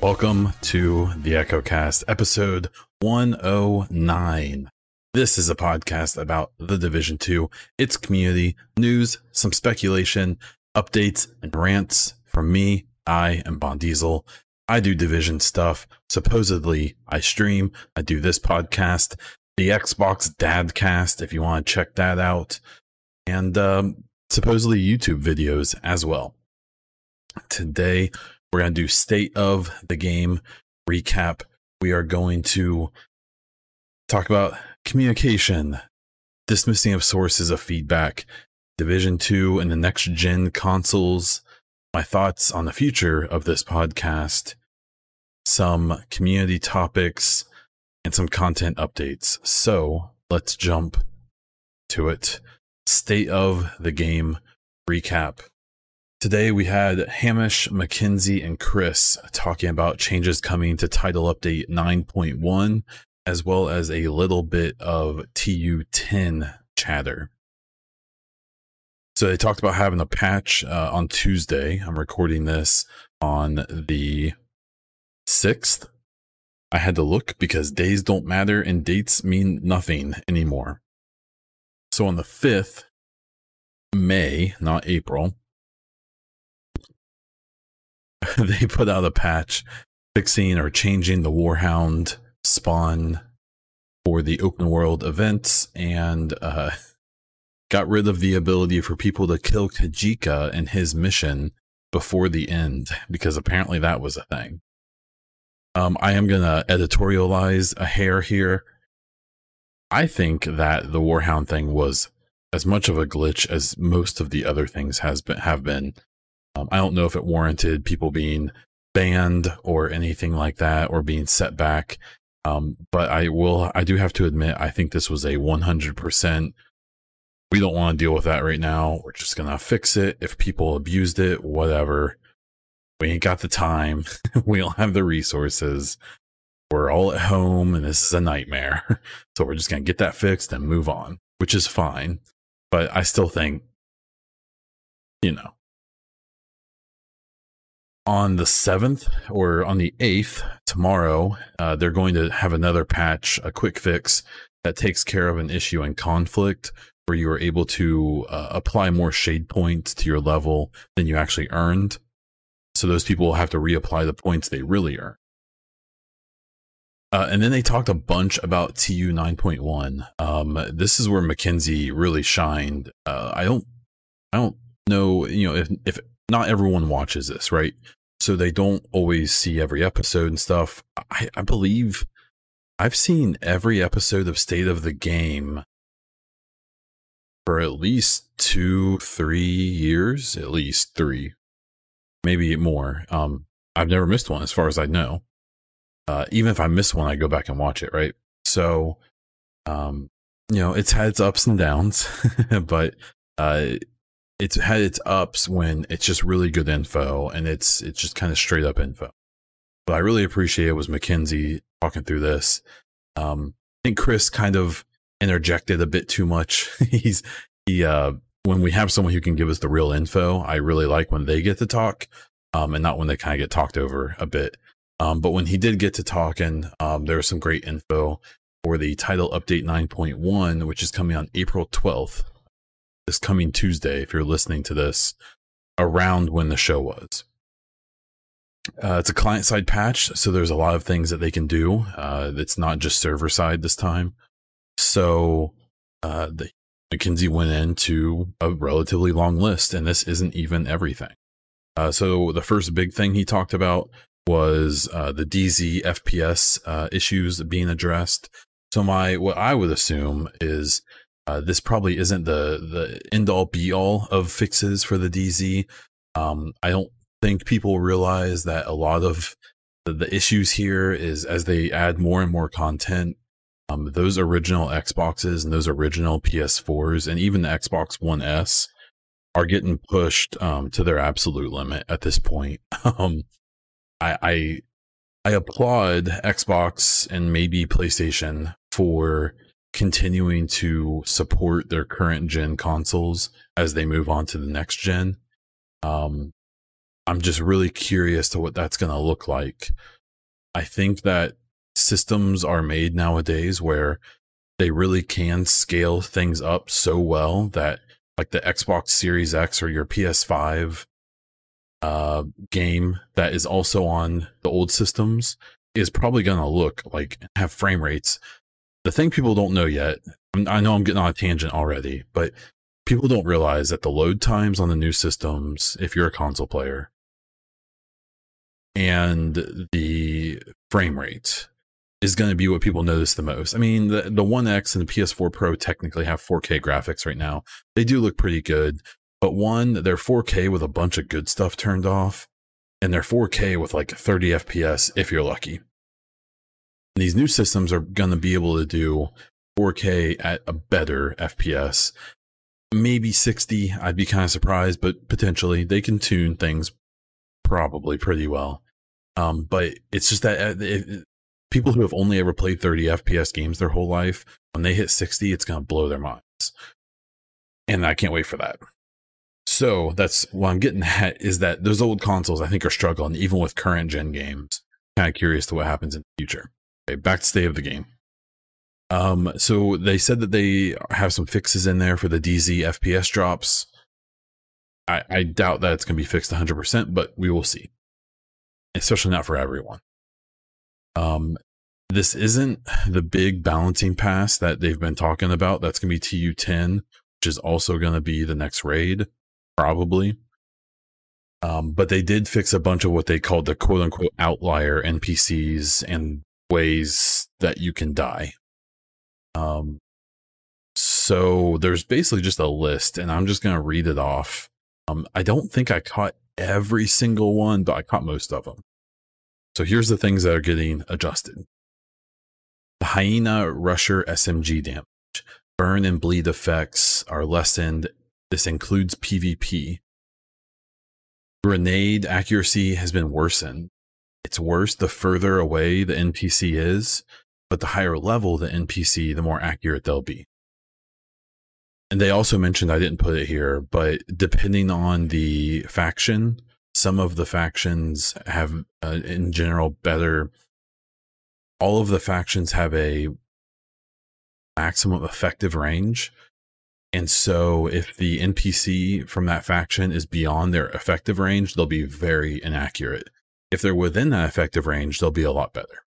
Welcome to the EchoCast, episode 109. This is a podcast about the Division 2, its community, news, some speculation, updates, and rants from me. I am Bon Diesel. I do Division stuff. Supposedly, I stream. I do this podcast, the Xbox Dadcast, if you want to check that out, and um, supposedly YouTube videos as well. Today, we're going to do state of the game recap. We are going to talk about communication, dismissing of sources of feedback, Division 2 and the next gen consoles, my thoughts on the future of this podcast, some community topics, and some content updates. So let's jump to it. State of the game recap. Today we had Hamish, Mackenzie, and Chris talking about changes coming to Title Update 9.1, as well as a little bit of TU10 chatter. So they talked about having a patch uh, on Tuesday. I'm recording this on the 6th. I had to look because days don't matter and dates mean nothing anymore. So on the 5th, May, not April, they put out a patch fixing or changing the Warhound spawn for the open world events and uh, got rid of the ability for people to kill Kajika and his mission before the end because apparently that was a thing. Um, I am going to editorialize a hair here. I think that the Warhound thing was as much of a glitch as most of the other things has been have been. Um, I don't know if it warranted people being banned or anything like that or being set back. Um, but I will, I do have to admit, I think this was a 100%. We don't want to deal with that right now. We're just going to fix it. If people abused it, whatever. We ain't got the time. we don't have the resources. We're all at home and this is a nightmare. so we're just going to get that fixed and move on, which is fine. But I still think, you know, on the 7th or on the 8th, tomorrow, uh, they're going to have another patch, a quick fix that takes care of an issue in conflict where you are able to uh, apply more shade points to your level than you actually earned. So those people will have to reapply the points they really earn. Uh, and then they talked a bunch about TU 9.1. Um, this is where Mackenzie really shined. Uh, I don't, I don't know, you know, if, if not everyone watches this, right? So they don't always see every episode and stuff. I, I believe I've seen every episode of State of the Game for at least two, three years, at least three, maybe more. Um, I've never missed one as far as I know. Uh, even if I miss one, I go back and watch it, right? So, um, you know, it's had its ups and downs, but uh, it's had its ups when it's just really good info and it's it's just kind of straight up info. But I really appreciate it was Mackenzie talking through this. Um, I think Chris kind of interjected a bit too much. He's he uh when we have someone who can give us the real info, I really like when they get to talk, um, and not when they kind of get talked over a bit. Um, but when he did get to talking, um, there was some great info for the title update 9.1, which is coming on April 12th this coming Tuesday, if you're listening to this around when the show was. Uh, it's a client side patch, so there's a lot of things that they can do. Uh, it's not just server side this time. So uh, the Mackenzie went into a relatively long list, and this isn't even everything. Uh, so the first big thing he talked about was uh, the DZ FPS uh, issues being addressed. So my what I would assume is uh, this probably isn't the the end all be all of fixes for the DZ. Um, I don't think people realize that a lot of the, the, issues here is as they add more and more content, um, those original Xboxes and those original PS4s and even the Xbox One S are getting pushed um, to their absolute limit at this point. Um, I, I I applaud Xbox and maybe PlayStation for continuing to support their current gen consoles as they move on to the next gen. Um, I'm just really curious to what that's going to look like. I think that systems are made nowadays where they really can scale things up so well that like the Xbox Series X or your PS5 uh, game that is also on the old systems is probably going to look like have frame rates. The thing people don't know yet, I know I'm getting on a tangent already, but people don't realize that the load times on the new systems, if you're a console player, and the frame rate is going to be what people notice the most. I mean, the, the One X and the PS4 Pro technically have 4K graphics right now. They do look pretty good, but one, they're 4K with a bunch of good stuff turned off, and they're 4K with like 30 FPS if you're lucky. And these new systems are going to be able to do 4K at a better FPS. Maybe 60, I'd be kind of surprised, but potentially they can tune things probably pretty well. Um, but it's just that uh, people who have only ever played 30 FPS games their whole life, when they hit 60, it's going to blow their minds. And I can't wait for that. So that's what I'm getting at is that those old consoles, I think, are struggling even with current gen games. Kind of curious to what happens in the future. Okay, back to state of the game. Um, so they said that they have some fixes in there for the DZ FPS drops. I, I doubt that it's going to be fixed 100%, but we will see. Especially not for everyone. Um, this isn't the big balancing pass that they've been talking about. That's going to be TU10, which is also going to be the next raid, probably. Um, but they did fix a bunch of what they called the quote unquote outlier NPCs and ways that you can die. Um, so there's basically just a list, and I'm just going to read it off. Um, I don't think I caught every single one, but I caught most of them. So here's the things that are getting adjusted. The Hyena Rusher SMG damage. Burn and bleed effects are lessened. This includes PvP. Grenade accuracy has been worsened. It's worse the further away the NPC is, but the higher level the NPC, the more accurate they'll be. And they also mentioned, I didn't put it here, but depending on the faction, some of the factions have uh, in general better all of the factions have a maximum effective range and so if the npc from that faction is beyond their effective range they'll be very inaccurate if they're within that effective range they'll be a lot better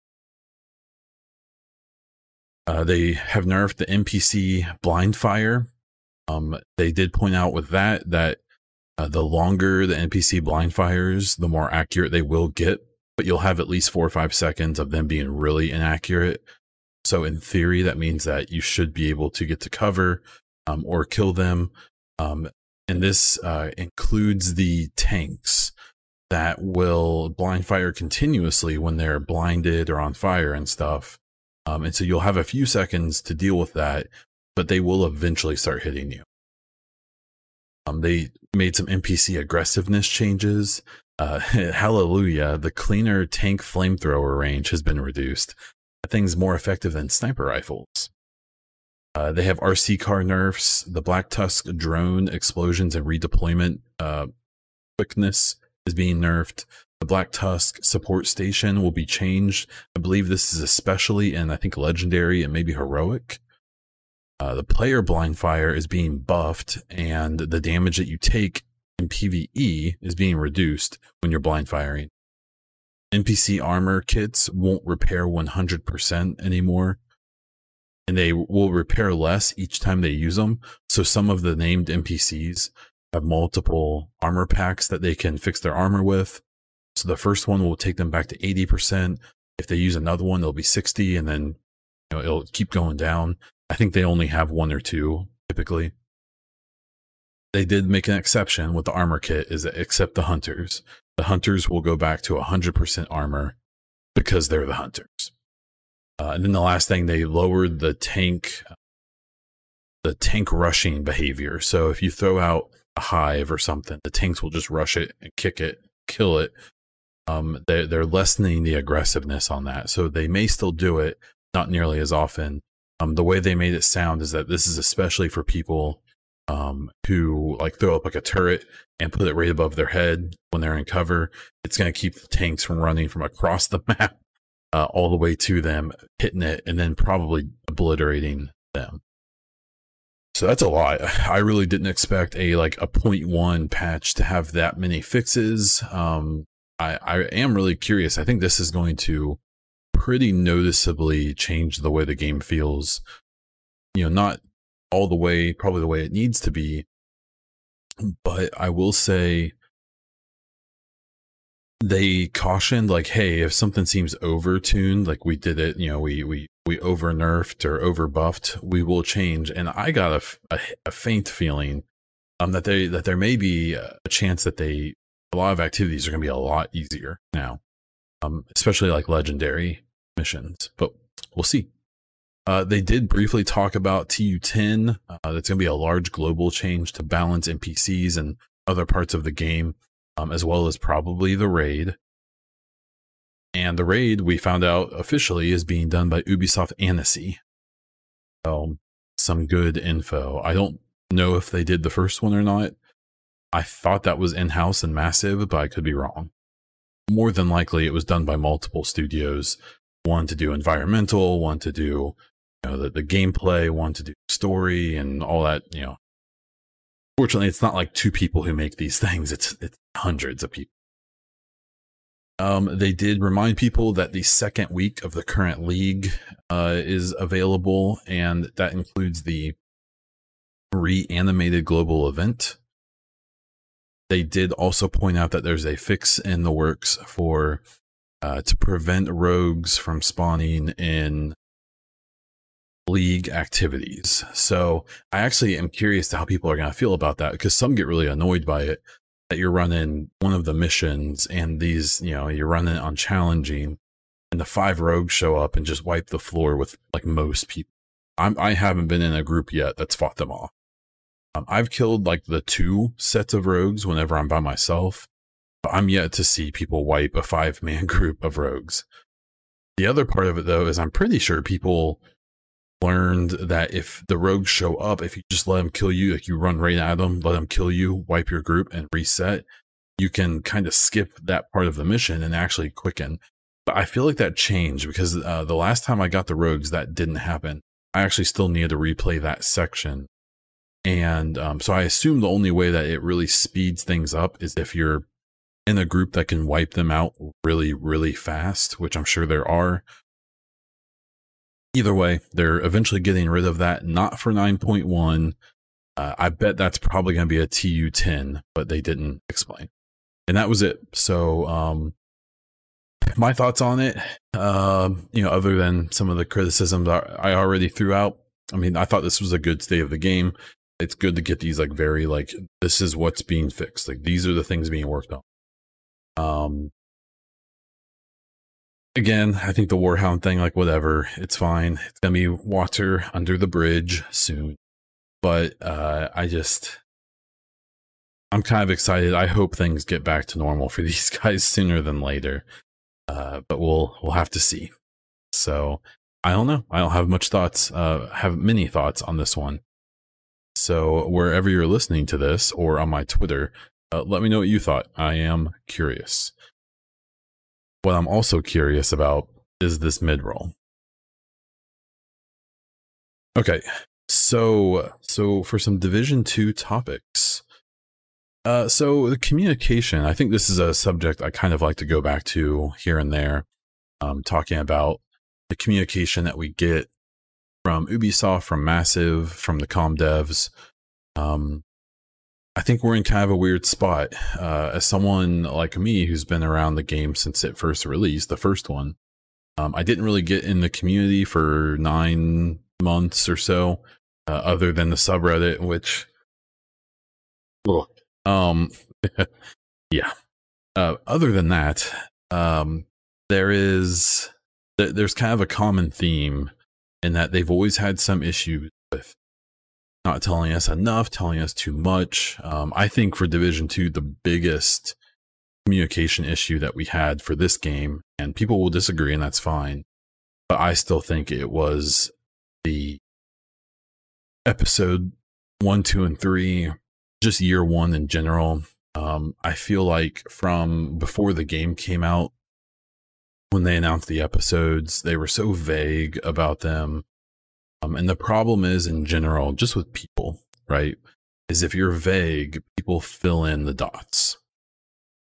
uh, they have nerfed the npc blind fire um, they did point out with that that uh, the longer the NPC blind fires, the more accurate they will get, but you'll have at least four or five seconds of them being really inaccurate. So in theory, that means that you should be able to get to cover um, or kill them. Um, and this uh, includes the tanks that will blind fire continuously when they're blinded or on fire and stuff. Um, and so you'll have a few seconds to deal with that, but they will eventually start hitting you. Um, they made some NPC aggressiveness changes. Uh, hallelujah, the cleaner tank flamethrower range has been reduced. That thing's more effective than sniper rifles. Uh, they have RC car nerfs. The Black Tusk drone explosions and redeployment uh, quickness is being nerfed. The Black Tusk support station will be changed. I believe this is especially in, I think, legendary and maybe heroic. Uh, the player blind fire is being buffed, and the damage that you take in PvE is being reduced when you're blind firing. NPC armor kits won't repair 100% anymore, and they will repair less each time they use them. So some of the named NPCs have multiple armor packs that they can fix their armor with. So the first one will take them back to 80%. If they use another one, it'll be 60 and then you know, it'll keep going down. I think they only have one or two typically. They did make an exception with the armor kit is that except the hunters. The hunters will go back to 100% armor because they're the hunters. Uh, and then the last thing, they lowered the tank, the tank rushing behavior. So if you throw out a hive or something, the tanks will just rush it and kick it, kill it. Um, they, they're lessening the aggressiveness on that. So they may still do it, not nearly as often. Um, the way they made it sound is that this is especially for people um, who like throw up like a turret and put it right above their head when they're in cover. It's going to keep the tanks from running from across the map uh, all the way to them, hitting it, and then probably obliterating them. So that's a lot. I really didn't expect a like a 0.1 patch to have that many fixes. Um, I, I am really curious. I think this is going to pretty noticeably change the way the game feels. You know, not all the way, probably the way it needs to be, but I will say they cautioned like, hey, if something seems overtuned, like we did it, you know, we we we over nerfed or over buffed, we will change. And I got a, a, a faint feeling um that they that there may be a chance that they a lot of activities are going to be a lot easier now, um, especially like legendary missions. But we'll see. Uh, they did briefly talk about TU10. Uh, that's going to be a large global change to balance NPCs and other parts of the game, um, as well as probably the raid. And the raid, we found out officially, is being done by Ubisoft Annecy. So, some good info. I don't know if they did the first one or not. I thought that was in house and massive, but I could be wrong. More than likely, it was done by multiple studios one to do environmental, one to do you know the, the gameplay, one to do story and all that, you know. Fortunately, it's not like two people who make these things, it's it's hundreds of people. Um, they did remind people that the second week of the current league uh, is available, and that includes the reanimated global event. They did also point out that there's a fix in the works for uh, to prevent rogues from spawning in league activities. So I actually am curious to how people are going to feel about that because some get really annoyed by it that you're running one of the missions and these, you know, you're running on challenging and the five rogues show up and just wipe the floor with like most people. I'm, I haven't been in a group yet that's fought them all. Um, I've killed like the two sets of rogues whenever I'm by myself, but I'm yet to see people wipe a five man group of rogues. The other part of it though is I'm pretty sure people learned that if the rogues show up, if you just let them kill you, like you run right at them, let them kill you, wipe your group and reset, you can kind of skip that part of the mission and actually quicken. But I feel like that changed because uh, the last time I got the rogues, that didn't happen. I actually still needed to replay that section. And um, so I assume the only way that it really speeds things up is if you're in a group that can wipe them out really, really fast, which I'm sure there are. Either way, they're eventually getting rid of that, not for 9.1. Uh, I bet that's probably going to be a TU10, but they didn't explain. And that was it. So, um, my thoughts on it, uh, you know, other than some of the criticisms I already threw out, I mean, I thought this was a good state of the game. It's good to get these like very like this is what's being fixed. Like these are the things being worked on. Um, again, I think the Warhound thing, like whatever, it's fine. It's gonna be water under the bridge soon. But uh, I just, I'm kind of excited. I hope things get back to normal for these guys sooner than later. Uh, but we'll we'll have to see. So I don't know. I don't have much thoughts. Uh, have many thoughts on this one. So wherever you're listening to this, or on my Twitter, uh, let me know what you thought. I am curious. What I'm also curious about is this mid roll. Okay, so so for some Division Two topics, uh, so the communication. I think this is a subject I kind of like to go back to here and there, um, talking about the communication that we get from Ubisoft, from Massive, from the com devs. Um, I think we're in kind of a weird spot. Uh, as someone like me who's been around the game since it first released, the first one, um, I didn't really get in the community for nine months or so, uh, other than the subreddit, which, um, yeah. Uh, other than that, um, there is there's kind of a common theme in that they've always had some issues with not telling us enough, telling us too much. Um, I think for Division Two, the biggest communication issue that we had for this game, and people will disagree, and that's fine, but I still think it was the episode one, two, and three, just year one in general. Um, I feel like from before the game came out, when they announced the episodes, they were so vague about them. Um, and the problem is, in general, just with people, right? Is if you're vague, people fill in the dots.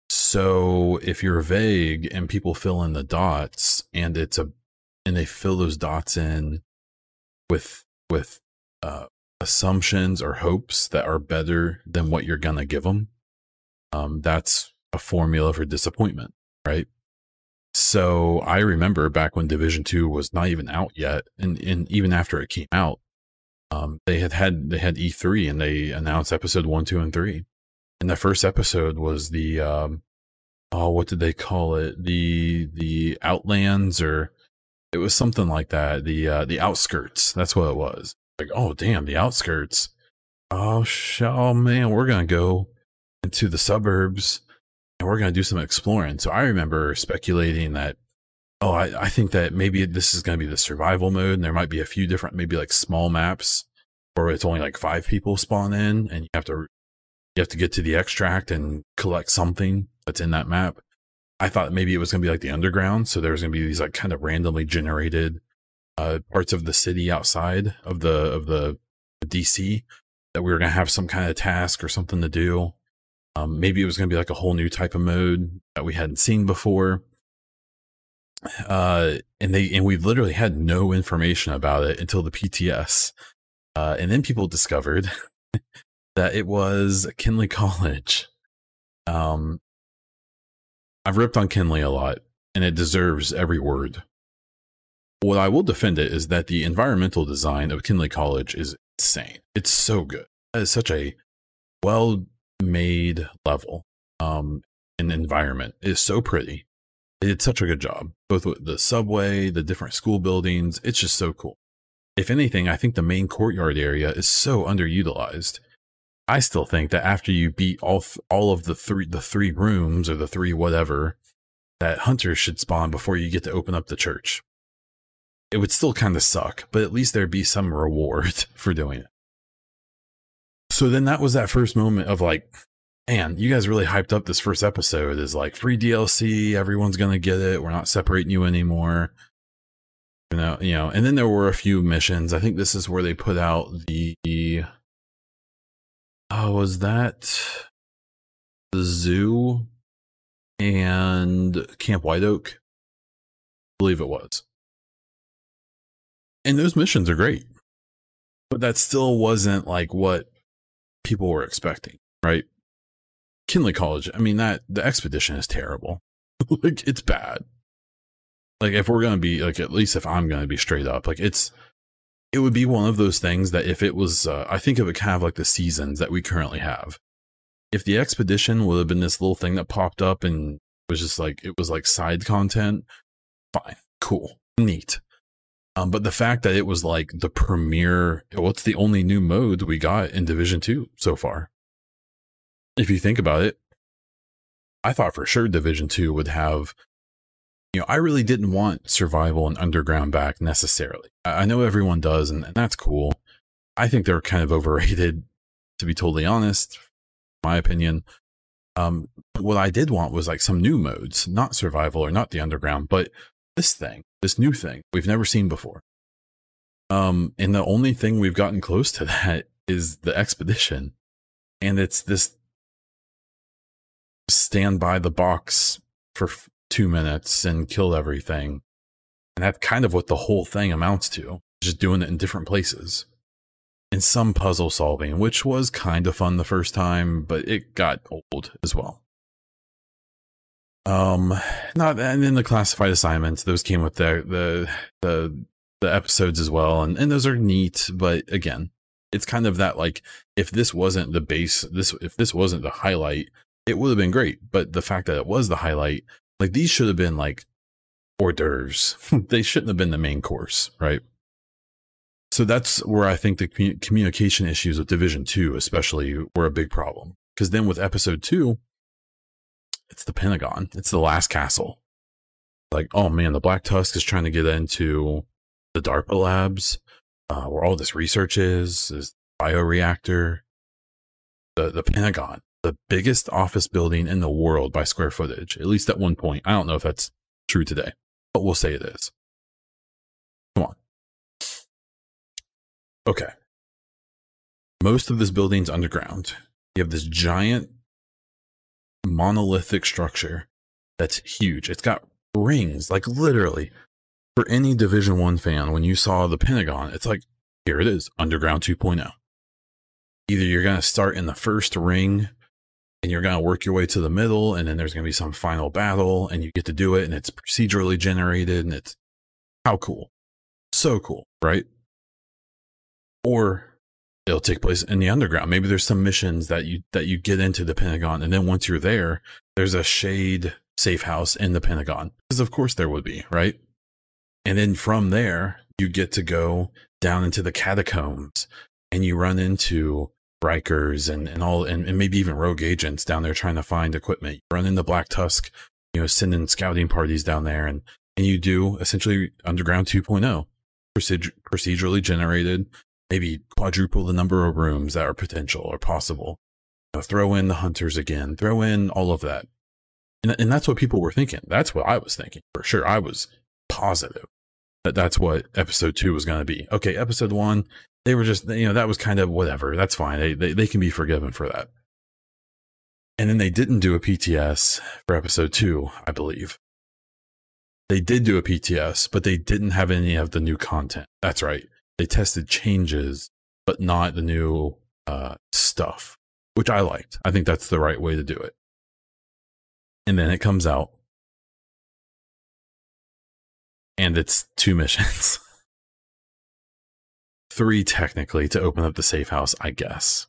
So if you're vague and people fill in the dots, and it's a, and they fill those dots in with with uh, assumptions or hopes that are better than what you're gonna give them, um, that's a formula for disappointment, right? So I remember back when Division Two was not even out yet, and, and even after it came out, um, they had had they had E3 and they announced episode one, two, and three. And the first episode was the um, oh, what did they call it? The the Outlands or it was something like that. The uh, the outskirts. That's what it was. Like, oh damn, the outskirts. Oh, sh- oh man, we're gonna go into the suburbs and we're going to do some exploring. So I remember speculating that, oh, I, I think that maybe this is going to be the survival mode and there might be a few different, maybe like small maps where it's only like five people spawn in and you have to, you have to get to the extract and collect something that's in that map. I thought maybe it was going to be like the underground. So there was going to be these like kind of randomly generated uh, parts of the city outside of the, of the DC that we were going to have some kind of task or something to do. Um, maybe it was going to be like a whole new type of mode that we hadn't seen before. Uh, and they and we literally had no information about it until the PTS. Uh, and then people discovered that it was Kinley College. Um, I've ripped on Kinley a lot, and it deserves every word. What I will defend it is that the environmental design of Kinley College is insane. It's so good. It is such a well made level um and environment is so pretty. They did such a good job, both with the subway, the different school buildings. It's just so cool. If anything, I think the main courtyard area is so underutilized. I still think that after you beat all all of the three the three rooms or the three whatever, that hunters should spawn before you get to open up the church. It would still kind of suck, but at least there'd be some reward for doing it so then that was that first moment of like, man, you guys really hyped up this first episode is like free DLC, everyone's gonna get it, we're not separating you anymore. You know, you know, and then there were a few missions. I think this is where they put out the oh, was that the zoo and Camp White Oak? I believe it was. And those missions are great. But that still wasn't like what people were expecting, right? Kinley College, I mean that the expedition is terrible. like it's bad. Like if we're to be like at least if I'm to be straight up, like it's it would be one of those things that if it was uh, I think it would kind of like the seasons that we currently have. If the expedition would have been this little thing that popped up and was just like it was like side content, fine, cool, neat. Um, but the fact that it was like the premier, what's the only new mode we got in Division 2 so far? If you think about it, I thought for sure Division 2 would have, you know, I really didn't want survival and underground back necessarily. I, know everyone does, and, and that's cool. I think they're kind of overrated, to be totally honest, my opinion. Um, what I did want was like some new modes, not survival or not the underground, but this thing, this new thing we've never seen before. Um, and the only thing we've gotten close to that is the expedition. And it's this stand by the box for two minutes and kill everything. And that's kind of what the whole thing amounts to, just doing it in different places. And some puzzle solving, which was kind of fun the first time, but it got old as well. Um, not and then the classified assignments; those came with the the the the episodes as well, and and those are neat. But again, it's kind of that like if this wasn't the base, this if this wasn't the highlight, it would have been great. But the fact that it was the highlight, like these should have been like hors d'oeuvres. they shouldn't have been the main course, right? So that's where I think the communication issues with Division 2 especially were a big problem. Because then with episode 2, it's the Pentagon. It's the last castle. Like, oh man, the Black Tusk is trying to get into the DARPA labs, uh, where all this research is, is bioreactor, the, the Pentagon, the biggest office building in the world by square footage, at least at one point. I don't know if that's true today, but we'll say it is. Come on. Okay. Most of this building's underground. You have this giant monolithic structure that's huge. It's got rings, like literally. For any Division 1 fan, when you saw the Pentagon, it's like, here it is, Underground 2.0. Either you're going to start in the first ring and you're going to work your way to the middle, and then there's going to be some final battle, and you get to do it, and it's procedurally generated, and it's how cool. So cool, right? Or it'll take place in the underground. Maybe there's some missions that you that you get into the Pentagon, and then once you're there, there's a shade safe house in the Pentagon. Because of course there would be, right? And then from there, you get to go down into the catacombs and you run into Rikers and, and all and, and maybe even rogue agents down there trying to find equipment. You run into Black Tusk, you know, sending scouting parties down there and and you do essentially underground 2.0 procedurally generated maybe quadruple the number of rooms that are potential or possible. Throw in the hunters again, throw in all of that. And, and that's what people were thinking. That's what I was thinking for sure. I was positive that that's what episode two was going to be. Okay, episode one, they were just, you know, that was kind of whatever. That's fine. They, they, they can be forgiven for that. And then they didn't do a PTS for episode two, I believe. They did do a PTS, but they didn't have any of the new content. That's right they tested changes, but not the new uh, stuff, which I liked. I think that's the right way to do it. And then it comes out, and it's two missions. Three, technically, to open up the safe house, I guess.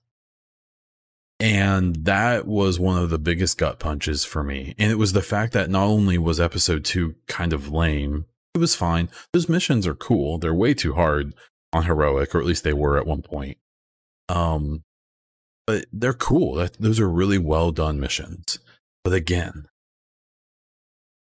And that was one of the biggest gut punches for me. And it was the fact that not only was episode two kind of lame, it was fine. Those missions are cool. They're way too hard on heroic, or at least they were at one point. Um, but they're cool. That, those are really well done missions. But again,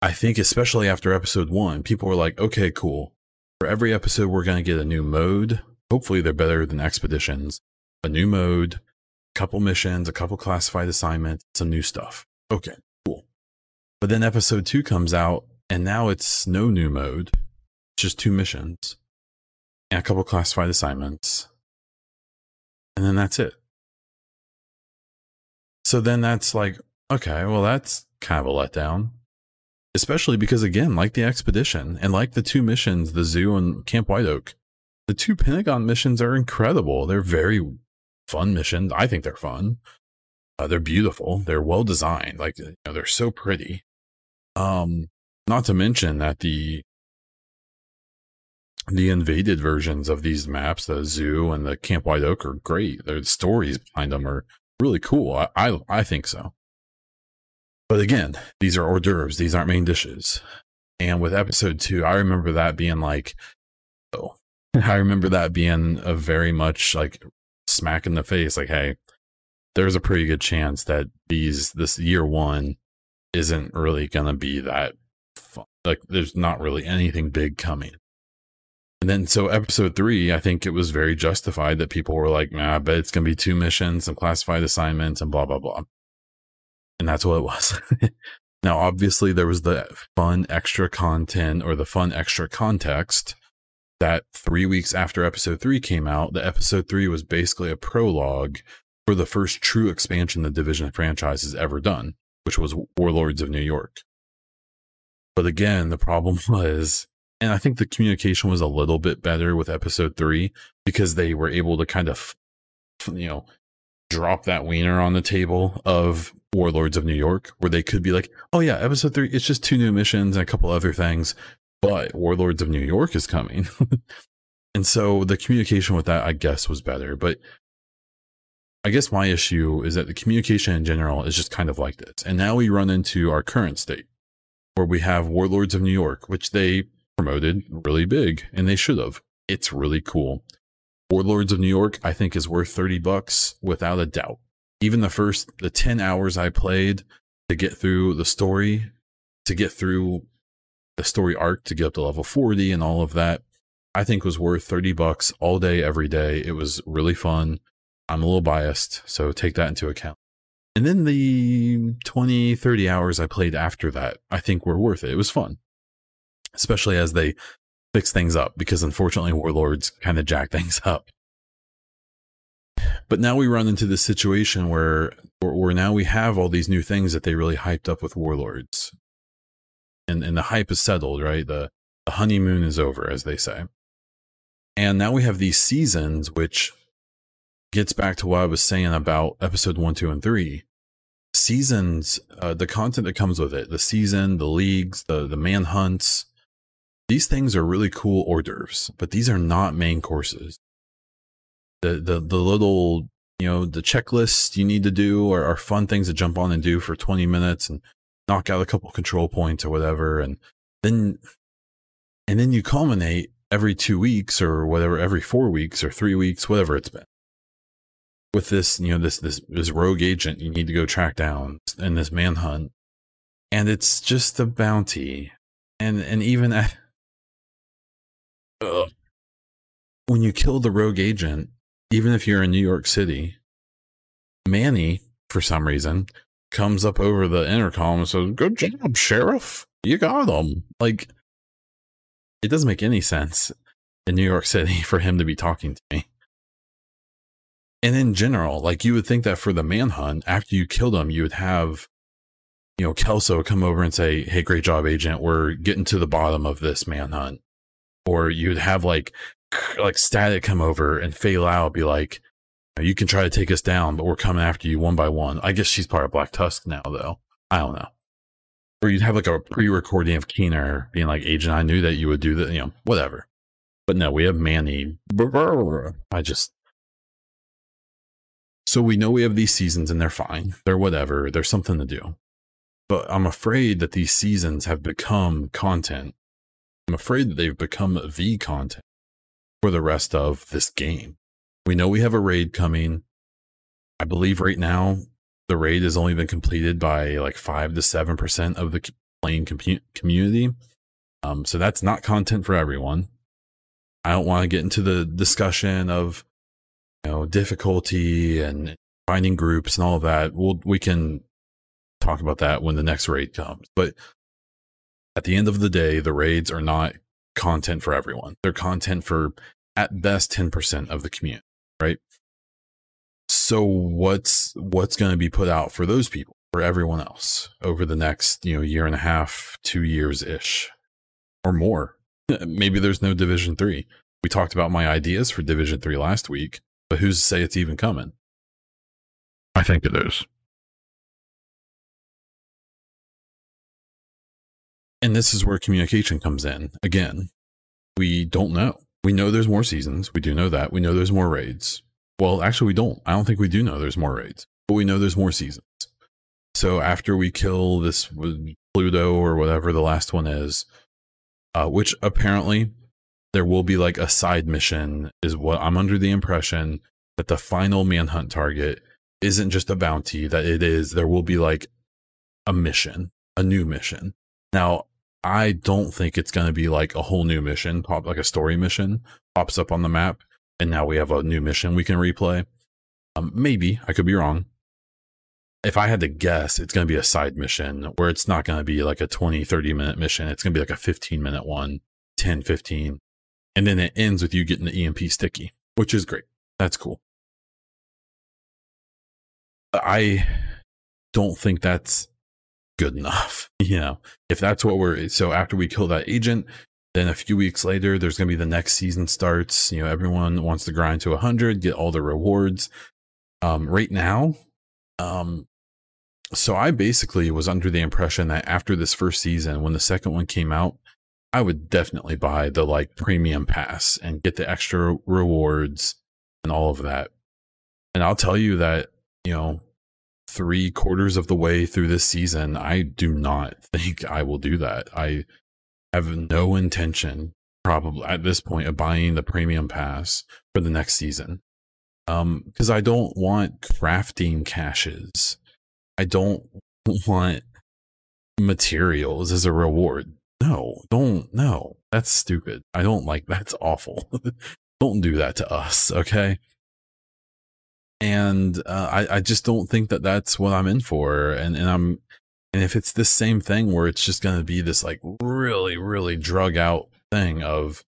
I think especially after episode one, people were like, okay, cool. For every episode, we're going to get a new mode. Hopefully, they're better than expeditions. A new mode, a couple missions, a couple classified assignments, some new stuff. Okay, cool. But then episode two comes out, and now it's no new mode, just two missions a couple classified assignments. And then that's it. So then that's like, okay, well, that's kind of a letdown. Especially because, again, like the expedition and like the two missions, the zoo and Camp White Oak, the two Pentagon missions are incredible. They're very fun missions. I think they're fun. Uh, they're beautiful. They're well designed. Like, you know, they're so pretty. Um, not to mention that the the invaded versions of these maps, the zoo and the Camp White Oak, are great. The stories behind them are really cool. I, I, I think so. But again, these are hors d'oeuvres. These aren't main dishes. And with episode two, I remember that being like, oh, I remember that being a very much like smack in the face. Like, hey, there's a pretty good chance that these this year one isn't really gonna be that fun. Like, there's not really anything big coming. And then so episode three, I think it was very justified that people were like, nah, I bet it's gonna be two missions, some classified assignments, and blah blah blah. And that's what it was. now, obviously, there was the fun extra content or the fun extra context that three weeks after episode three came out, the episode three was basically a prologue for the first true expansion the Division franchise has ever done, which was Warlords of New York. But again, the problem was and I think the communication was a little bit better with episode three because they were able to kind of, you know, drop that wiener on the table of Warlords of New York, where they could be like, oh yeah, episode three, it's just two new missions and a couple other things, but Warlords of New York is coming. and so the communication with that, I guess, was better. But I guess my issue is that the communication in general is just kind of like this. And now we run into our current state where we have Warlords of New York, which they promoted really big and they should have. It's really cool. Warlords of New York, I think is worth 30 bucks without a doubt. Even the first, the 10 hours I played to get through the story, to get through the story arc, to get up to level 40 and all of that, I think was worth 30 bucks all day, every day. It was really fun. I'm a little biased, so take that into account. And then the 20, 30 hours I played after that, I think were worth it. It was fun, especially as they fix things up because unfortunately Warlords kind of jack things up. But now we run into this situation where, where now we have all these new things that they really hyped up with Warlords. And, and the hype is settled, right? The, the honeymoon is over, as they say. And now we have these seasons, which gets back to what I was saying about episode one, two, and three. Seasons, uh, the content that comes with it, the season, the leagues, the the manhunts, these things are really cool hors d'oeuvres, but these are not main courses. The the the little you know the checklists you need to do are, are fun things to jump on and do for 20 minutes and knock out a couple control points or whatever, and then and then you culminate every two weeks or whatever, every four weeks or three weeks, whatever it's been. With this, you know, this this this rogue agent you need to go track down in this manhunt, and it's just a bounty, and and even at, uh, when you kill the rogue agent, even if you're in New York City, Manny for some reason comes up over the intercom and says, "Good job, sheriff, you got him." Like it doesn't make any sense in New York City for him to be talking to me. And in general, like you would think that for the manhunt, after you killed him, you would have, you know, Kelso come over and say, Hey, great job, agent. We're getting to the bottom of this manhunt. Or you'd have like, like static come over and Faye Lau be like, you can try to take us down, but we're coming after you one by one. I guess she's part of Black Tusk now, though. I don't know or you'd have like a pre-recording of Keener being like, "Agent, I knew that you would do that," you know, whatever. But no, we have Manny. I just so we know we have these seasons and they're fine. They're whatever. There's something to do. But I'm afraid that these seasons have become content. I'm afraid that they've become the content for the rest of this game. We know we have a raid coming. I believe right now the raid has only been completed by like five to seven percent of the playing com- community. Um, so that's not content for everyone. I don't want to get into the discussion of you know difficulty and finding groups and all of that. We'll we can talk about that when the next raid comes. But at the end of the day, the raids are not content for everyone. They're content for at best 10% of the community, right? So what's what's going to be put out for those people, for everyone else over the next, you know, year and a half, 2 years ish or more. Maybe there's no Division 3. We talked about my ideas for Division 3 last week, but who's to say it's even coming? I think it is. And this is where communication comes in. Again, we don't know. We know there's more seasons. We do know that. We know there's more raids. Well, actually, we don't. I don't think we do know there's more raids, but we know there's more seasons. So after we kill this Pluto or whatever the last one is, uh, which apparently there will be like a side mission, is what I'm under the impression that the final manhunt target isn't just a bounty, that it is, there will be like a mission, a new mission. Now, I don't think it's going to be like a whole new mission, pop like a story mission pops up on the map and now we have a new mission we can replay. Um, maybe I could be wrong. If I had to guess, it's going to be a side mission where it's not going to be like a 20, 30 minute mission. It's going to be like a 15 minute one, 10, 15. And then it ends with you getting the EMP sticky, which is great. That's cool. I don't think that's good enough. You know, if that's what we're so after we kill that agent, then a few weeks later, there's going to be the next season starts. You know, everyone wants to grind to 100, get all the rewards. Um, right now, um, so I basically was under the impression that after this first season, when the second one came out, I would definitely buy the like premium pass and get the extra rewards and all of that. And I'll tell you that, you know, three quarters of the way through this season, I do not think I will do that. I have no intention, probably at this point, of buying the premium pass for the next season. Um, because I don't want crafting caches. I don't want materials as a reward. No, don't, no, that's stupid. I don't like that's awful. don't do that to us, okay? And uh, I, I just don't think that that's what I'm in for. And, and I'm, and if it's this same thing where it's just going to be this like really, really drug out thing of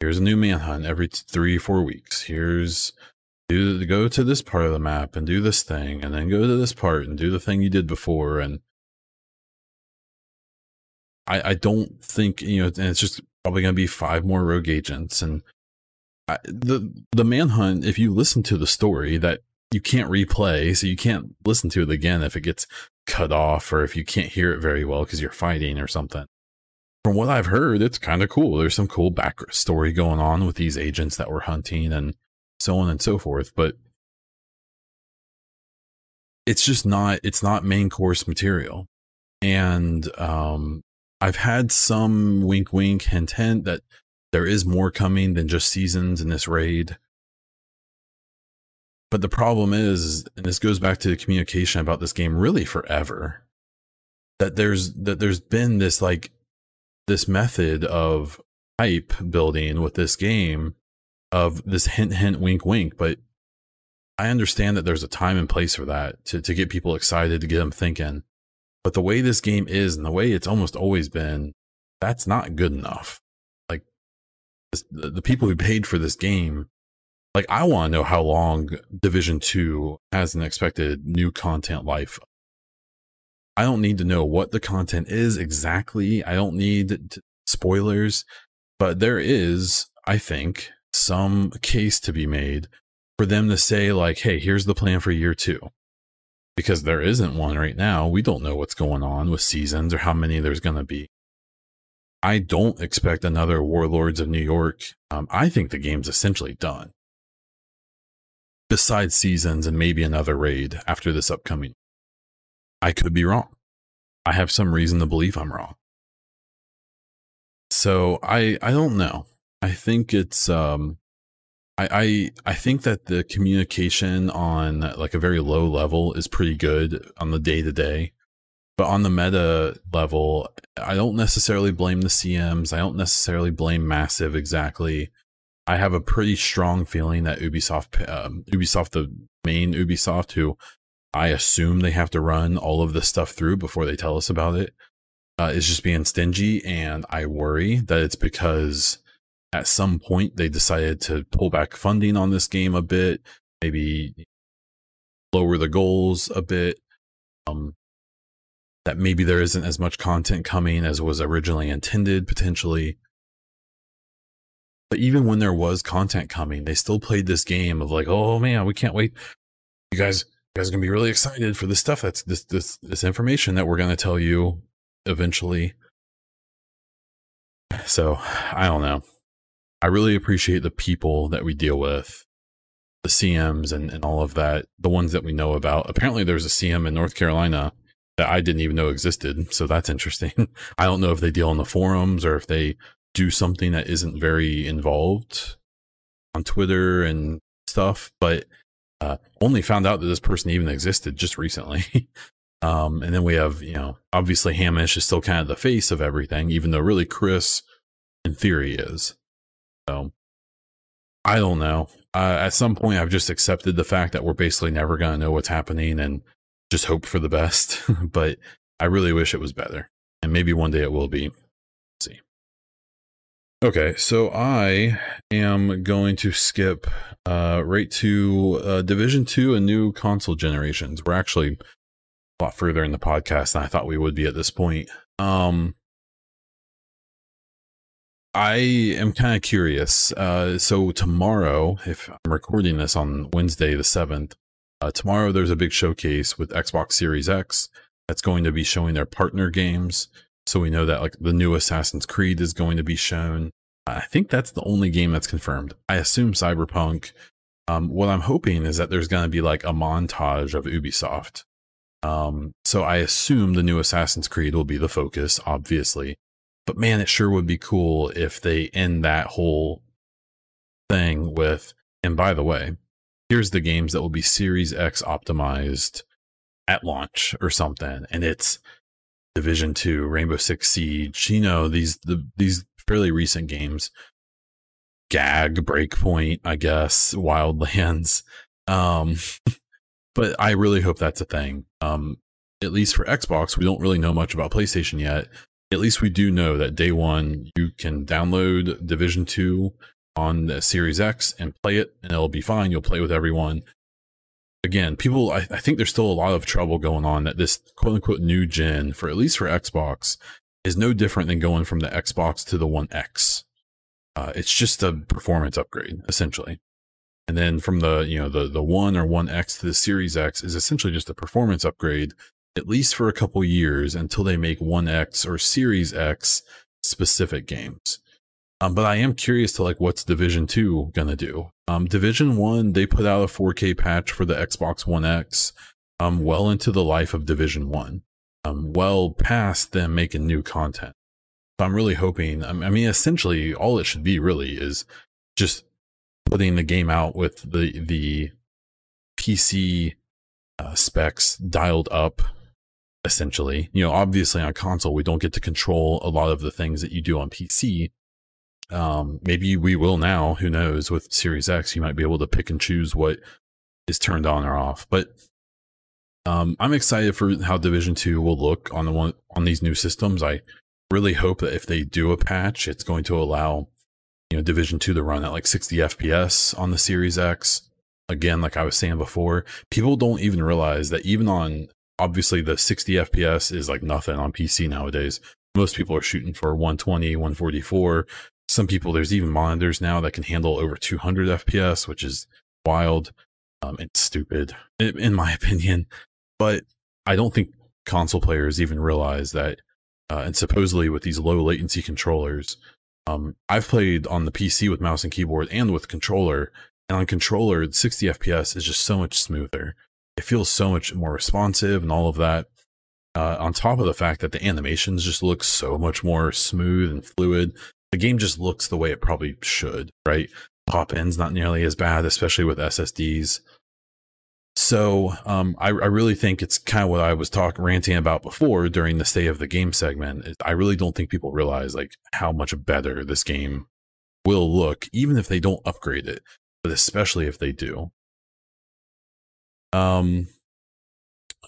here's a new manhunt every three, four weeks. Here's do go to this part of the map and do this thing, and then go to this part and do the thing you did before. And I, I don't think you know, and it's just probably going to be five more rogue agents. And The the manhunt, if you listen to the story, that you can't replay, so you can't listen to it again if it gets cut off or if you can't hear it very well because you're fighting or something. From what I've heard, it's kind of cool. There's some cool backstory going on with these agents that we're hunting and so on and so forth. But it's just not it's not main course material. And um I've had some wink wink hint hint that there is more coming than just seasons in this raid. But the problem is, and this goes back to communication about this game really forever, that there's that there's been this like this method of hype building with this game of this hint hint wink wink, but I understand that there's a time and place for that to, to get people excited, to get them thinking. But the way this game is and the way it's almost always been, that's not good enough. This, the, the people who paid for this game, like I want to know how long Division 2 has an expected new content life. I don't need to know what the content is exactly. I don't need spoilers, but there is, I think, some case to be made for them to say like, Hey, here's the plan for year two because there isn't one right now. We don't know what's going on with seasons or how many there's going to be. I don't expect another Warlords of New York. Um, I think the game's essentially done. Besides seasons and maybe another raid after this upcoming. I could be wrong. I have some reason to believe I'm wrong. So I I don't know. I think it's um I, I I think that the communication on like a very low level is pretty good on the day to day. But on the meta level, I don't necessarily blame the CMs. I don't necessarily blame Massive exactly. I have a pretty strong feeling that Ubisoft, um, Ubisoft, the main Ubisoft, who I assume they have to run all of this stuff through before they tell us about it, uh, is just being stingy. And I worry that it's because at some point they decided to pull back funding on this game a bit, maybe lower the goals a bit. Um, that maybe there isn't as much content coming as was originally intended, potentially. But even when there was content coming, they still played this game of like, oh man, we can't wait. You guys, you guys are gonna be really excited for this stuff. That's this this this information that we're gonna tell you eventually. So I don't know. I really appreciate the people that we deal with, the CMs and, and all of that, the ones that we know about. Apparently, there's a CM in North Carolina that I didn't even know existed. So that's interesting. I don't know if they deal on the forums or if they do something that isn't very involved on Twitter and stuff, but uh, only found out that this person even existed just recently. um, and then we have, you know, obviously Hamish is still kind of the face of everything, even though really Chris, in theory, is. So I don't know. Uh, at some point, I've just accepted the fact that we're basically never going to know what's happening and just hope for the best. but I really wish it was better. And maybe one day it will be. Let's see. Okay, so I am going to skip uh, right to uh, Division 2 and new console generations. We're actually a lot further in the podcast than I thought we would be at this point. Um, I am kind of curious. Uh, so tomorrow, if I'm recording this on Wednesday the seventh, uh, tomorrow there's a big showcase with Xbox Series X that's going to be showing their partner games. So we know that like the new Assassin's Creed is going to be shown. I think that's the only game that's confirmed. I assume Cyberpunk. Um, what I'm hoping is that there's going to be like a montage of Ubisoft Um, so I assume the new Assassin's Creed will be the focus, obviously. But man, it sure would be cool if they end that whole thing with, and by the way, here's the games that will be Series X optimized at launch or something. And it's Division 2, Rainbow Six Siege, you know, these the these fairly recent games. Gag, Breakpoint, I guess, Wildlands. Um but I really hope that's a thing. Um at least for Xbox, we don't really know much about PlayStation yet. At least we do know that day one you can download Division 2 on the Series X and play it, and it'll be fine. You'll play with everyone. Again, people, I, I think there's still a lot of trouble going on that this quote unquote new gen, for at least for Xbox, is no different than going from the Xbox to the One X. Uh, it's just a performance upgrade, essentially. And then from the, you know, the, the one or one X to the Series X is essentially just a performance upgrade, at least for a couple years until they make one X or Series X specific games. Um, but I am curious to like what's Division Two gonna do. Um, Division One they put out a 4K patch for the Xbox One X, um, well into the life of Division One, um, well past them making new content. So I'm really hoping. I mean, essentially, all it should be really is just putting the game out with the the PC uh, specs dialed up. Essentially, you know, obviously on console we don't get to control a lot of the things that you do on PC um, maybe we will now. Who knows? With Series X, you might be able to pick and choose what is turned on or off. But um, I'm excited for how Division Two will look on the one on these new systems. I really hope that if they do a patch, it's going to allow you know Division Two to run at like 60 FPS on the Series X. Again, like I was saying before, people don't even realize that even on obviously the 60 FPS is like nothing on PC nowadays. Most people are shooting for 120, 144, some people there's even monitors now that can handle over 200 fps which is wild um, it's stupid in my opinion. But i don't think console players even realize that uh, and supposedly with these low latency controllers um, i've played on the pc with mouse and keyboard and with controller and on controller 60 fps is just so much smoother. It feels so much more responsive and all of that. Uh, on top of the fact that the animations just look so much more smooth and fluid the game just looks the way it probably should, right? Pop ins not nearly as bad, especially with SSDs. So um, I, I, really think it's kind of what I was talking ranting about before during the state of the game segment. I really don't think people realize like how much better this game will look, even if they don't upgrade it, but especially if they do. Um,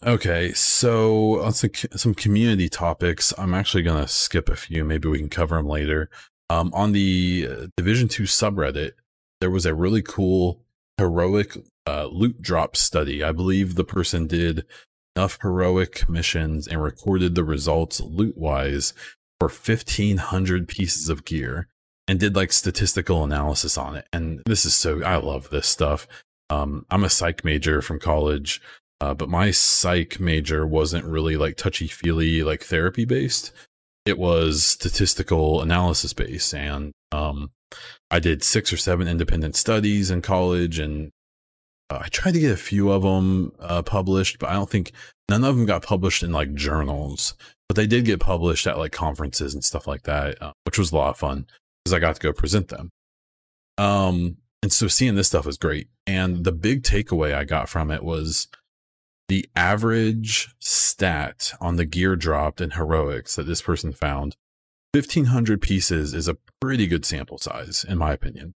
Okay, so on some, community topics, I'm actually to skip a few. Maybe we can cover them later. Um, on the uh, Division 2 subreddit, there was a really cool heroic uh, loot drop study. I believe the person did enough heroic missions and recorded the results loot wise for 1500 pieces of gear and did like statistical analysis on it. And this is so, I love this stuff. Um, I'm a psych major from college, uh, but my psych major wasn't really like touchy feely, like therapy based it was statistical analysis based and um, i did six or seven independent studies in college and uh, i tried to get a few of them uh, published but i don't think none of them got published in like journals but they did get published at like conferences and stuff like that uh, which was a lot of fun because i got to go present them. Um, and so seeing this stuff was great and the big takeaway i got from it was the average stat on the gear dropped in heroics that this person found 1500 pieces is a pretty good sample size in my opinion.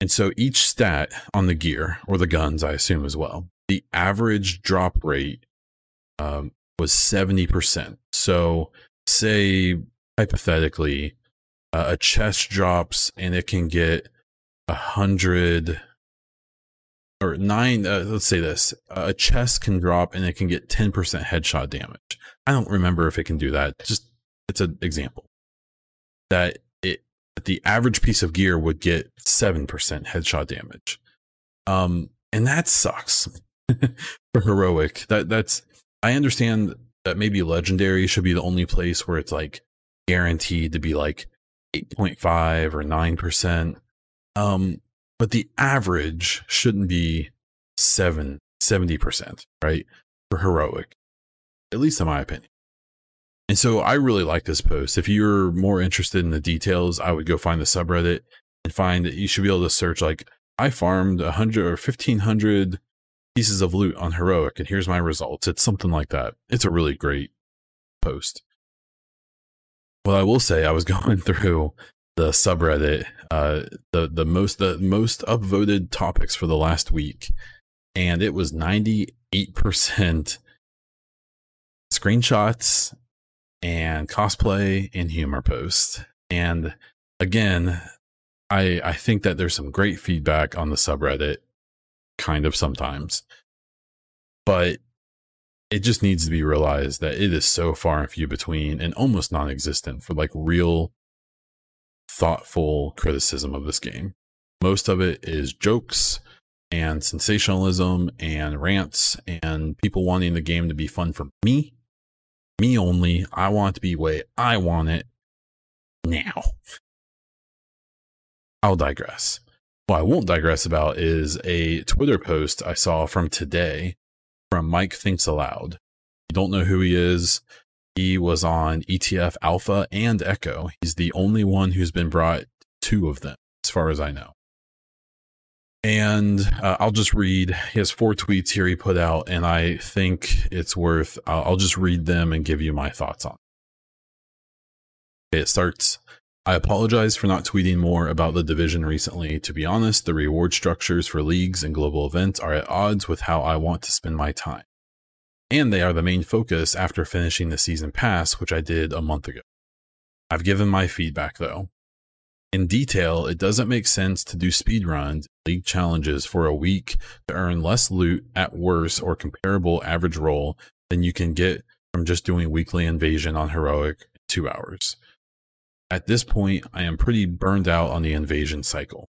And so each stat on the gear or the guns i assume as well the average drop rate um, was 70% so say hypothetically uh, a chest drops and it can get a hundred or nine, uh, let's say this, a chest can drop and it can get 10% headshot damage. I don't remember if it can do that. Just, it's an example that it, that the average piece of gear would get 7% headshot damage. Um, and that sucks for heroic. That, that's, I understand that maybe legendary should be the only place where it's like guaranteed to be like 8.5 or 9%. Um, but the average shouldn't be seven, 70%, right? for heroic, at least in my opinion. And so I really like this post. If you're more interested in the details, I would go find the subreddit and find that you should be able to search like I farmed a hundred or fifteen hundred pieces of loot on heroic, and here's my results. It's something like that. It's a really great post. Well, I will say I was going through the subreddit, uh, the the most the most upvoted topics for the last week, and it was ninety eight percent screenshots and cosplay and humor posts. And again, I I think that there's some great feedback on the subreddit, kind of sometimes, but it just needs to be realized that it is so far and few between and almost non-existent for like real thoughtful criticism of this game. Most of it is jokes and sensationalism and rants and people wanting the game to be fun for me me only. I want it to be way I want it now. I'll digress. What I won't digress about is a Twitter post I saw from today from Mike Thinks Aloud. You don't know who he is. He was on ETF Alpha and Echo. He's the only one who's been brought two of them, as far as I know. And uh, I'll just read. Has four tweets here he put out, and I think it's worth. I'll, I'll just read them and give you my thoughts on. Okay, it starts. I apologize for not tweeting more about the division recently. To be honest, the reward structures for leagues and global events are at odds with how I want to spend my time. And they are the main focus after finishing the season pass, which I did a month ago. I've given my feedback though. In detail, it doesn't make sense to do speedruns, league challenges for a week to earn less loot at worse or comparable average roll than you can get from just doing weekly invasion on heroic in two hours. At this point, I am pretty burned out on the invasion cycle.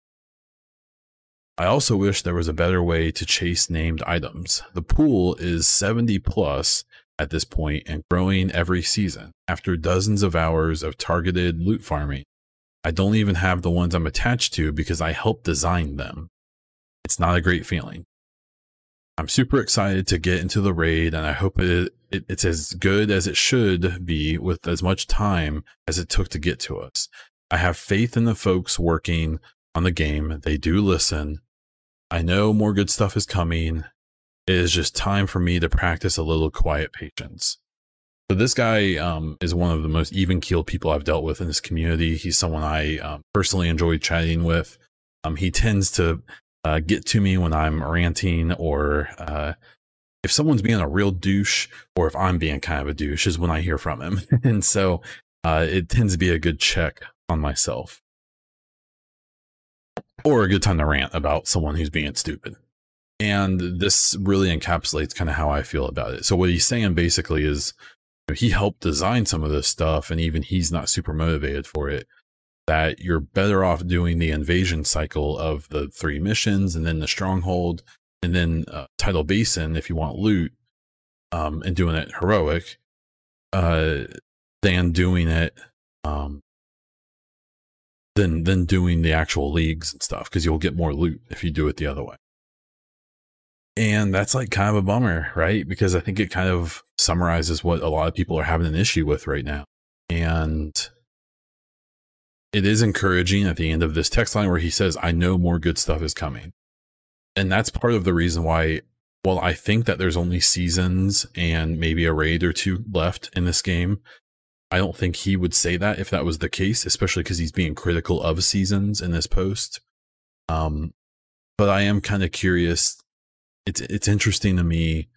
I also wish there was a better way to chase named items. The pool is 70 plus at this point and growing every season after dozens of hours of targeted loot farming I don't even have the ones I'm attached to because I helped design them. It's not a great feeling. I'm super excited to get into the raid and I hope it, it, it's as good as it should be with as much time as it took to get to us. I have faith in the folks working on the game. They do listen. I know more good stuff is coming. It is just time for me to practice a little quiet patience. So this guy um, is one of the most even keeled people I've dealt with in this community. He's someone I um, personally enjoy chatting with. Um, he tends to uh, get to me when I'm ranting or uh, if someone's being a real douche or if I'm being kind of a douche is when I hear from him. and so uh, it tends to be a good check on myself or a good time to rant about someone who's being stupid. And this really encapsulates kind of how I feel about it. So what he's saying basically is he helped design some of this stuff and even he's not super motivated for it that you're better off doing the invasion cycle of the three missions and then the stronghold and then uh, tidal basin if you want loot um, and doing it heroic uh, than doing it um, than than doing the actual leagues and stuff because you'll get more loot if you do it the other way and that's like kind of a bummer, right? Because I think it kind of summarizes what a lot of people are having an issue with right now. And it is encouraging at the end of this text line where he says, I know more good stuff is coming. And that's part of the reason why, well, I think that there's only seasons and maybe a raid or two left in this game. I don't think he would say that if that was the case, especially because he's being critical of seasons in this post. Um, but I am kind of curious it's it's interesting to me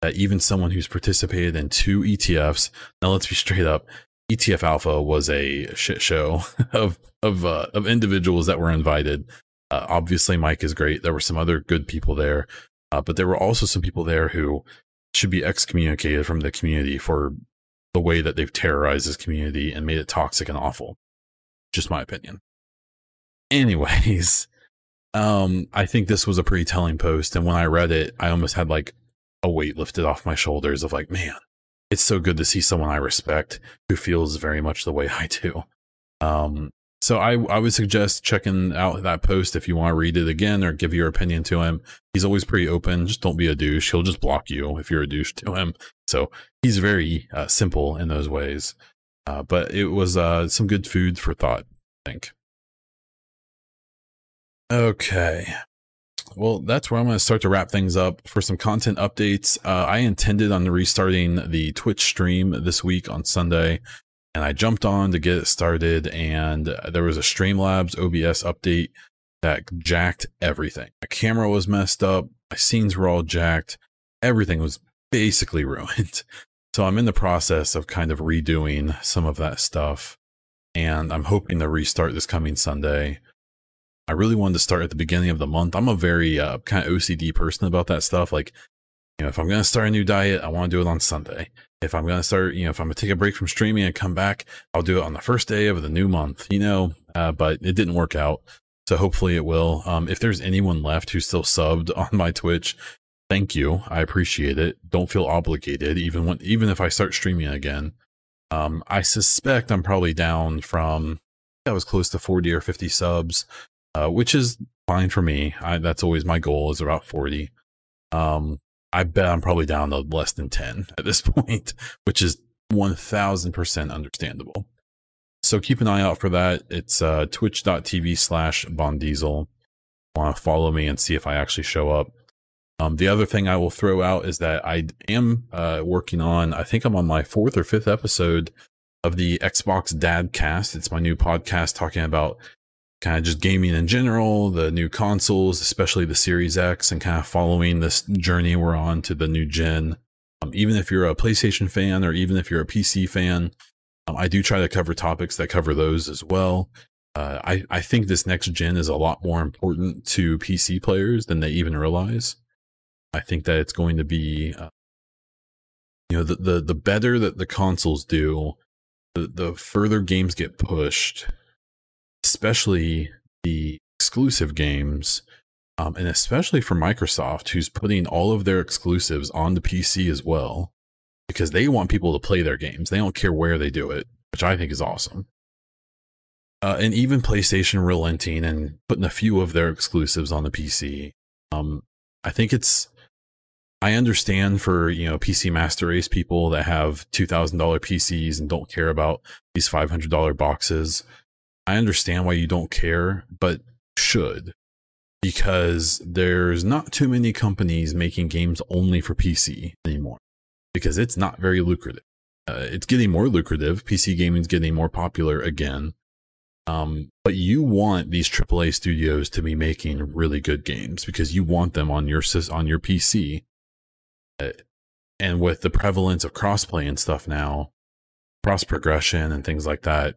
that even someone who's participated in two ETFs, now let's be straight up, ETF Alpha was a shit show of of uh, of individuals that were invited. Uh, obviously, Mike is great. There were some other good people there, uh, but there were also some people there who should be excommunicated from the community for the way that they've terrorized this community and made it toxic and awful. Just my opinion. Anyways, um, I think this was a pretty telling post. And when I read it, I almost had like a weight lifted off my shoulders of like, man, it's so good to see someone I respect who feels very much the way I do. Um, so I, I would suggest checking out that post if you want to read it again or give your opinion to him. He's always pretty open. Just don't be a douche. He'll just block you if you're a douche to him. So he's very uh, simple in those ways. Uh, but it was uh, some good food for thought, I think. Okay. Well, that's where I'm going to start to wrap things up for some content updates. Uh, I intended on restarting the Twitch stream this week on Sunday, and I jumped on to get it started. And there was a Streamlabs OBS update that jacked everything. My camera was messed up, my scenes were all jacked, everything was basically ruined. So I'm in the process of kind of redoing some of that stuff, and I'm hoping to restart this coming Sunday. I really wanted to start at the beginning of the month. I'm a very uh, kind of OCD person about that stuff. Like, you know, if I'm going to start a new diet, I want to do it on Sunday. If I'm going to start, you know, if I'm going to take a break from streaming and come back, I'll do it on the first day of the new month, you know, uh, but it didn't work out. So hopefully it will. Um, if there's anyone left who's still subbed on my Twitch, thank you. I appreciate it. Don't feel obligated, even when, even if I start streaming again. Um, I suspect I'm probably down from, I was close to 40 or 50 subs uh, which is fine for me. I, that's always my goal is about 40. Um, I bet I'm probably down to less than 10 at this point, which is 1000% understandable. So keep an eye out for that. It's uh, twitch.tv slash bondiesel. Want to follow me and see if I actually show up. Um, the other thing I will throw out is that I am uh, working on, I think I'm on my fourth or fifth episode of the Xbox Dad Cast. It's my new podcast talking about kind of just gaming in general, the new consoles, especially the Series X, and kind of following this journey we're on to the new gen. Um, even if you're a PlayStation fan or even if you're a PC fan, um, I do try to cover topics that cover those as well. Uh, I, I think this next gen is a lot more important to PC players than they even realize. I think that it's going to be, uh, you know, the, the, the better that the consoles do, the, the further games get pushed, especially the exclusive games, um, and especially for Microsoft, who's putting all of their exclusives on the PC as well, because they want people to play their games. They don't care where they do it, which I think is awesome. Uh, and even PlayStation relenting and putting a few of their exclusives on the PC. Um, I think it's. I understand for you know PC Master Race people that have two thousand dollar PCs and don't care about these five hundred dollar boxes. I understand why you don't care, but should because there's not too many companies making games only for PC anymore because it's not very lucrative. Uh, it's getting more lucrative. PC gaming is getting more popular again. Um, but you want these AAA studios to be making really good games because you want them on your on your PC. Uh, and with the prevalence of crossplay and stuff now, cross progression and things like that,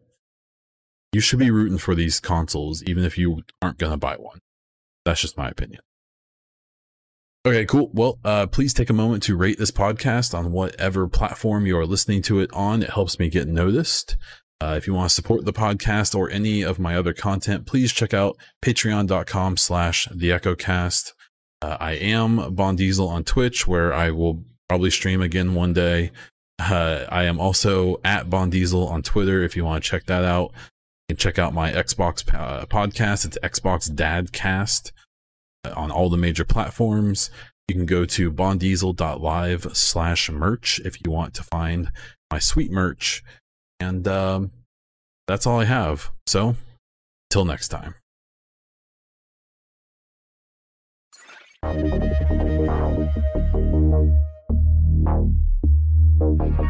you should be rooting for these consoles, even if you aren't going to buy one. That's just my opinion. Okay, cool. Well, uh, please take a moment to rate this podcast on whatever platform you are listening to it on. It helps me get noticed. Uh, if you want to support the podcast or any of my other content, please check out patreon.com slash the echocast. Uh, I am Bon Diesel on Twitch, where I will probably stream again one day. Uh, I am also at Bon Diesel on Twitter if you want to check that out can check out my Xbox uh, podcast. It's Xbox Dadcast on all the major platforms. You can go to bondiesel.live slash merch if you want to find my sweet merch. And um, that's all I have. So, till next time. Thank